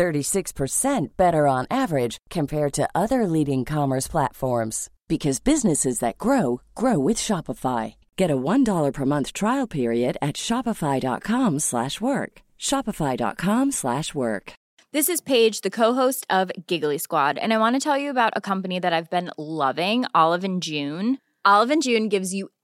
36% better on average compared to other leading commerce platforms because businesses that grow grow with Shopify. Get a $1 per month trial period at shopify.com/work. shopify.com/work. This is Paige, the co-host of Giggly Squad, and I want to tell you about a company that I've been loving, Olive and June. Olive and June gives you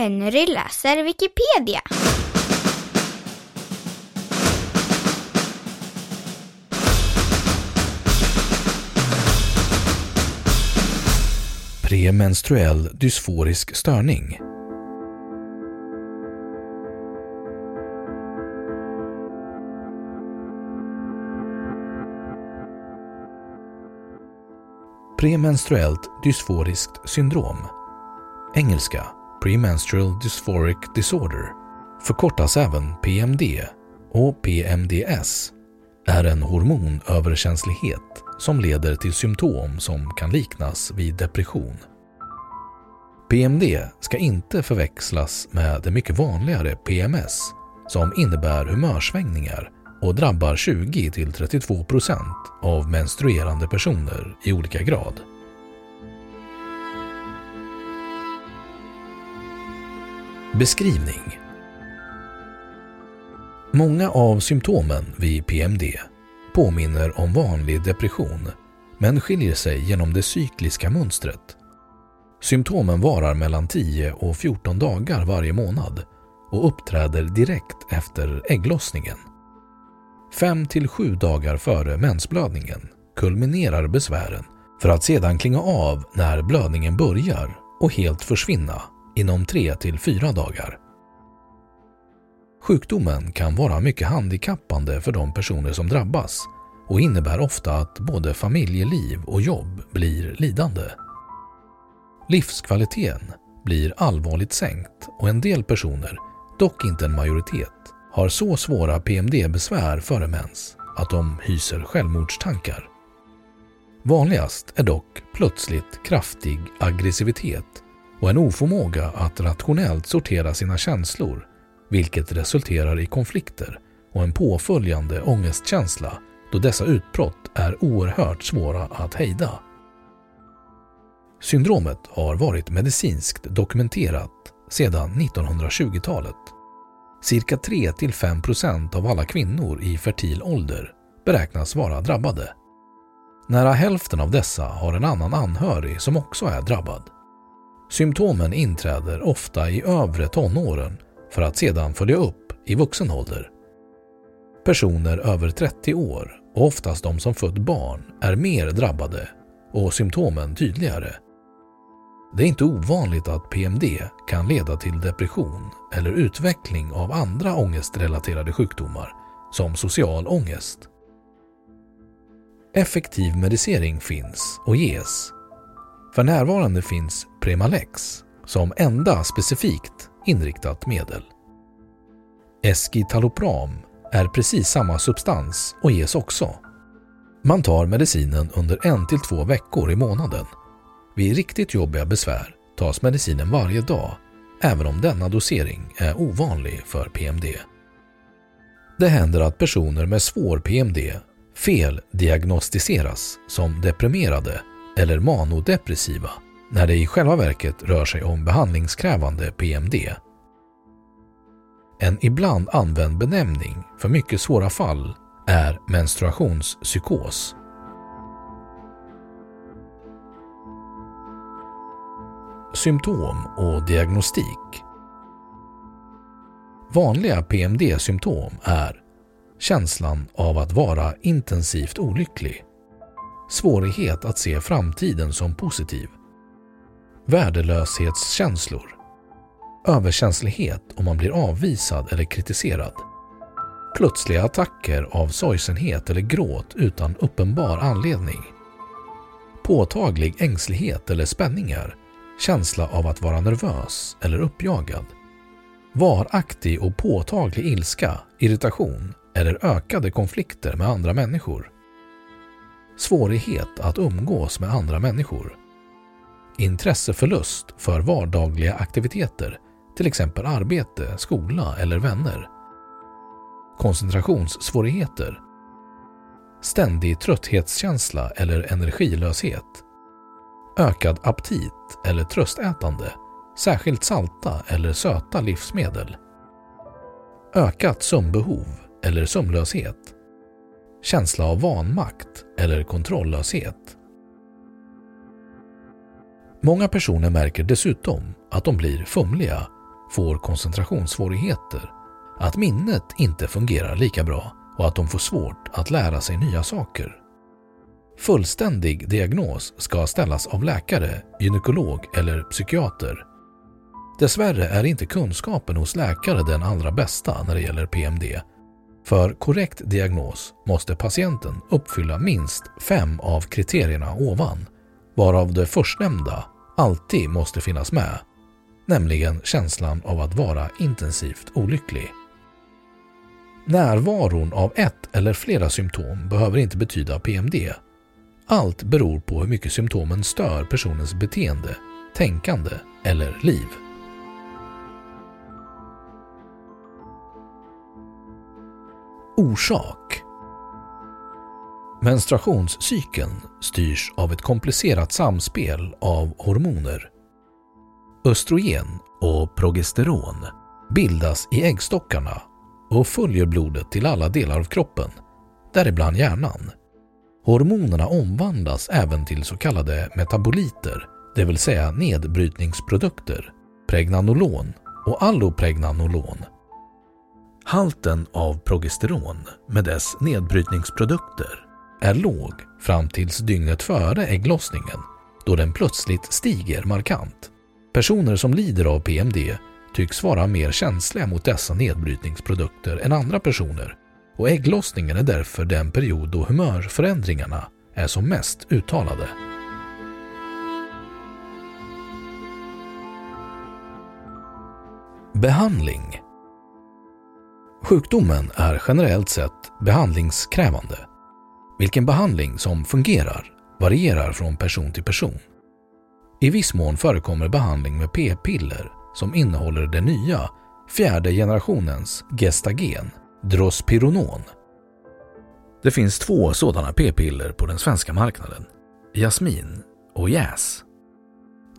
Henry läser Wikipedia. Premenstruell dysforisk störning. Premenstruellt dysforiskt syndrom. Engelska Premenstrual Dysphoric Disorder förkortas även PMD och PMDS är en hormonöverkänslighet som leder till symptom som kan liknas vid depression. PMD ska inte förväxlas med det mycket vanligare PMS som innebär humörsvängningar och drabbar 20-32 % av menstruerande personer i olika grad. Beskrivning Många av symptomen vid PMD påminner om vanlig depression men skiljer sig genom det cykliska mönstret. Symptomen varar mellan 10 och 14 dagar varje månad och uppträder direkt efter ägglossningen. 5 till 7 dagar före mensblödningen kulminerar besvären för att sedan klinga av när blödningen börjar och helt försvinna inom 3 till 4 dagar. Sjukdomen kan vara mycket handikappande för de personer som drabbas och innebär ofta att både familjeliv och jobb blir lidande. Livskvaliteten blir allvarligt sänkt och en del personer, dock inte en majoritet, har så svåra PMD-besvär före mens att de hyser självmordstankar. Vanligast är dock plötsligt kraftig aggressivitet och en oförmåga att rationellt sortera sina känslor vilket resulterar i konflikter och en påföljande ångestkänsla då dessa utbrott är oerhört svåra att hejda. Syndromet har varit medicinskt dokumenterat sedan 1920-talet. Cirka 3-5 % av alla kvinnor i fertil ålder beräknas vara drabbade. Nära hälften av dessa har en annan anhörig som också är drabbad. Symptomen inträder ofta i övre tonåren för att sedan följa upp i vuxen ålder. Personer över 30 år och oftast de som fött barn är mer drabbade och symptomen tydligare. Det är inte ovanligt att PMD kan leda till depression eller utveckling av andra ångestrelaterade sjukdomar som social ångest. Effektiv medicering finns och ges. För närvarande finns Premalex som enda specifikt inriktat medel. Escitalopram är precis samma substans och ges också. Man tar medicinen under en till två veckor i månaden. Vid riktigt jobbiga besvär tas medicinen varje dag, även om denna dosering är ovanlig för PMD. Det händer att personer med svår PMD feldiagnostiseras som deprimerade eller manodepressiva när det i själva verket rör sig om behandlingskrävande PMD. En ibland använd benämning för mycket svåra fall är menstruationspsykos. Symptom och diagnostik Vanliga PMD-symptom är känslan av att vara intensivt olycklig, svårighet att se framtiden som positiv, värdelöshetskänslor, överkänslighet om man blir avvisad eller kritiserad, plötsliga attacker av sorgsenhet eller gråt utan uppenbar anledning, påtaglig ängslighet eller spänningar, känsla av att vara nervös eller uppjagad, varaktig och påtaglig ilska, irritation eller ökade konflikter med andra människor, svårighet att umgås med andra människor, intresseförlust för vardagliga aktiviteter, till exempel arbete, skola eller vänner, koncentrationssvårigheter, ständig trötthetskänsla eller energilöshet, ökad aptit eller tröstätande, särskilt salta eller söta livsmedel, ökat sömnbehov eller sömnlöshet, känsla av vanmakt eller kontrolllöshet. Många personer märker dessutom att de blir fumliga, får koncentrationssvårigheter, att minnet inte fungerar lika bra och att de får svårt att lära sig nya saker. Fullständig diagnos ska ställas av läkare, gynekolog eller psykiater. Dessvärre är inte kunskapen hos läkare den allra bästa när det gäller PMD. För korrekt diagnos måste patienten uppfylla minst fem av kriterierna ovan, varav det förstnämnda alltid måste finnas med, nämligen känslan av att vara intensivt olycklig. Närvaron av ett eller flera symptom behöver inte betyda PMD allt beror på hur mycket symptomen stör personens beteende, tänkande eller liv. Orsak Menstruationscykeln styrs av ett komplicerat samspel av hormoner. Östrogen och progesteron bildas i äggstockarna och följer blodet till alla delar av kroppen, däribland hjärnan. Hormonerna omvandlas även till så kallade metaboliter, det vill säga nedbrytningsprodukter, pregnanolon och allopregnanolon. Halten av progesteron med dess nedbrytningsprodukter är låg fram tills dygnet före ägglossningen då den plötsligt stiger markant. Personer som lider av PMD tycks vara mer känsliga mot dessa nedbrytningsprodukter än andra personer och ägglossningen är därför den period då humörförändringarna är som mest uttalade. Behandling Sjukdomen är generellt sett behandlingskrävande. Vilken behandling som fungerar varierar från person till person. I viss mån förekommer behandling med p-piller som innehåller det nya fjärde generationens gestagen Drospironon. Det finns två sådana p-piller på den svenska marknaden, Jasmin och Jäs.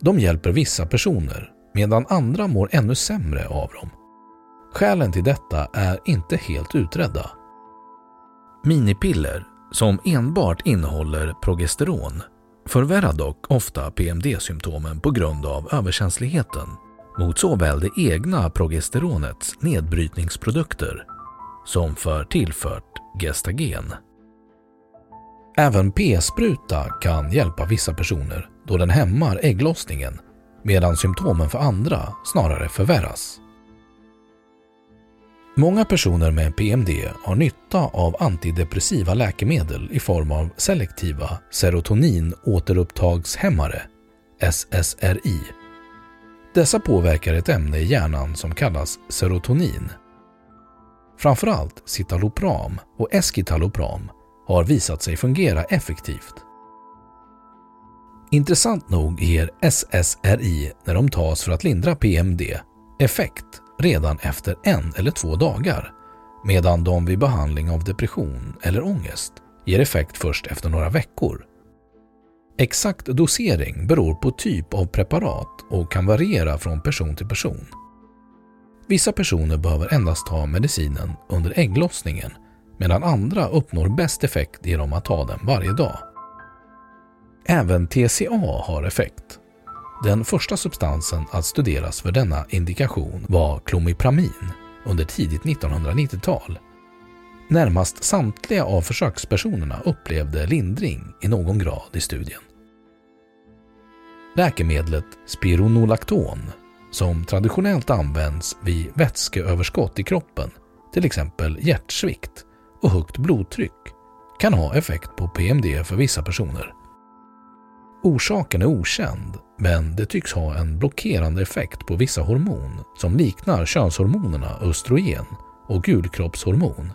De hjälper vissa personer medan andra mår ännu sämre av dem. Skälen till detta är inte helt utredda. Minipiller som enbart innehåller progesteron förvärrar dock ofta PMD-symptomen på grund av överkänsligheten mot såväl det egna progesteronets nedbrytningsprodukter som för tillfört gestagen. Även p-spruta kan hjälpa vissa personer då den hämmar ägglossningen medan symptomen för andra snarare förvärras. Många personer med PMD har nytta av antidepressiva läkemedel i form av selektiva serotoninåterupptagshämmare, SSRI. Dessa påverkar ett ämne i hjärnan som kallas serotonin. Framförallt citalopram och escitalopram har visat sig fungera effektivt. Intressant nog ger SSRI, när de tas för att lindra PMD, effekt redan efter en eller två dagar medan de vid behandling av depression eller ångest ger effekt först efter några veckor. Exakt dosering beror på typ av preparat och kan variera från person till person. Vissa personer behöver endast ta medicinen under ägglossningen medan andra uppnår bäst effekt genom att ta den varje dag. Även TCA har effekt. Den första substansen att studeras för denna indikation var klomipramin under tidigt 1990-tal. Närmast samtliga av försökspersonerna upplevde lindring i någon grad i studien. Läkemedlet spironolakton, som traditionellt används vid vätskeöverskott i kroppen, till exempel hjärtsvikt och högt blodtryck, kan ha effekt på PMD för vissa personer. Orsaken är okänd, men det tycks ha en blockerande effekt på vissa hormon som liknar könshormonerna östrogen och gulkroppshormon.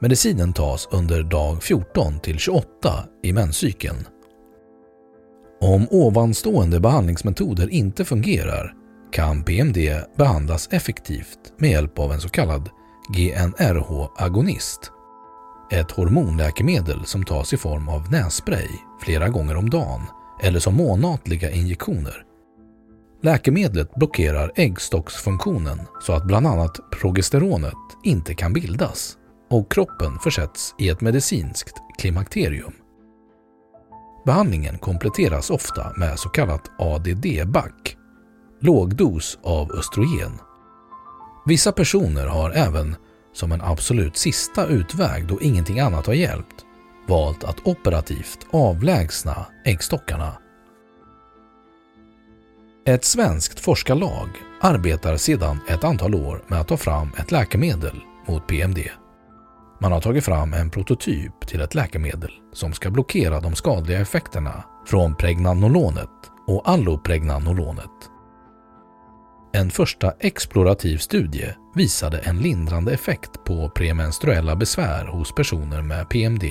Medicinen tas under dag 14 till 28 i menscykeln. Om ovanstående behandlingsmetoder inte fungerar kan PMD behandlas effektivt med hjälp av en så kallad GnRH-agonist ett hormonläkemedel som tas i form av nässpray flera gånger om dagen eller som månatliga injektioner. Läkemedlet blockerar äggstocksfunktionen så att bland annat progesteronet inte kan bildas och kroppen försätts i ett medicinskt klimakterium. Behandlingen kompletteras ofta med så kallat ADD-back, lågdos av östrogen. Vissa personer har även som en absolut sista utväg då ingenting annat har hjälpt, valt att operativt avlägsna äggstockarna. Ett svenskt forskarlag arbetar sedan ett antal år med att ta fram ett läkemedel mot PMD. Man har tagit fram en prototyp till ett läkemedel som ska blockera de skadliga effekterna från pregnanolonet och allopregnanolonet en första explorativ studie visade en lindrande effekt på premenstruella besvär hos personer med PMD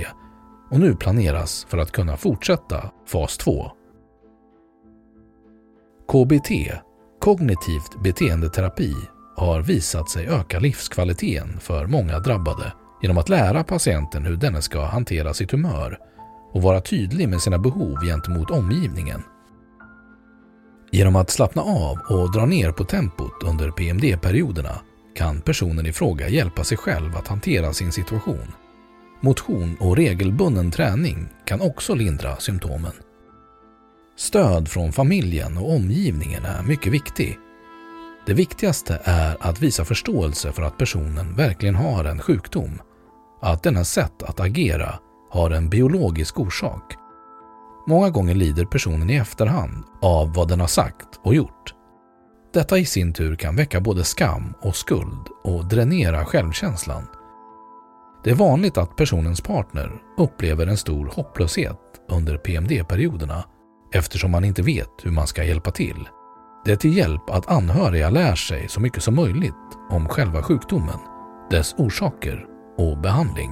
och nu planeras för att kunna fortsätta fas 2. KBT, kognitivt beteendeterapi, har visat sig öka livskvaliteten för många drabbade genom att lära patienten hur denne ska hantera sitt humör och vara tydlig med sina behov gentemot omgivningen Genom att slappna av och dra ner på tempot under PMD-perioderna kan personen i fråga hjälpa sig själv att hantera sin situation. Motion och regelbunden träning kan också lindra symptomen. Stöd från familjen och omgivningen är mycket viktig. Det viktigaste är att visa förståelse för att personen verkligen har en sjukdom, att denna sätt att agera har en biologisk orsak Många gånger lider personen i efterhand av vad den har sagt och gjort. Detta i sin tur kan väcka både skam och skuld och dränera självkänslan. Det är vanligt att personens partner upplever en stor hopplöshet under PMD-perioderna eftersom man inte vet hur man ska hjälpa till. Det är till hjälp att anhöriga lär sig så mycket som möjligt om själva sjukdomen, dess orsaker och behandling.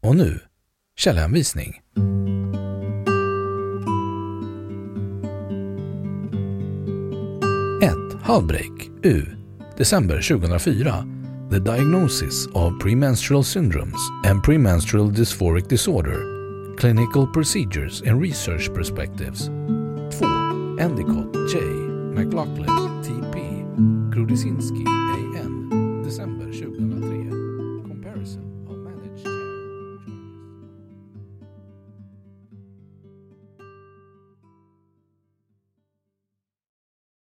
Och nu, källhänvisning. Halbreak, U. December 2004. The Diagnosis of Premenstrual Syndromes and Premenstrual Dysphoric Disorder. Clinical Procedures and Research Perspectives. 2. Endicott, J. McLaughlin, T.P. Krudisinski,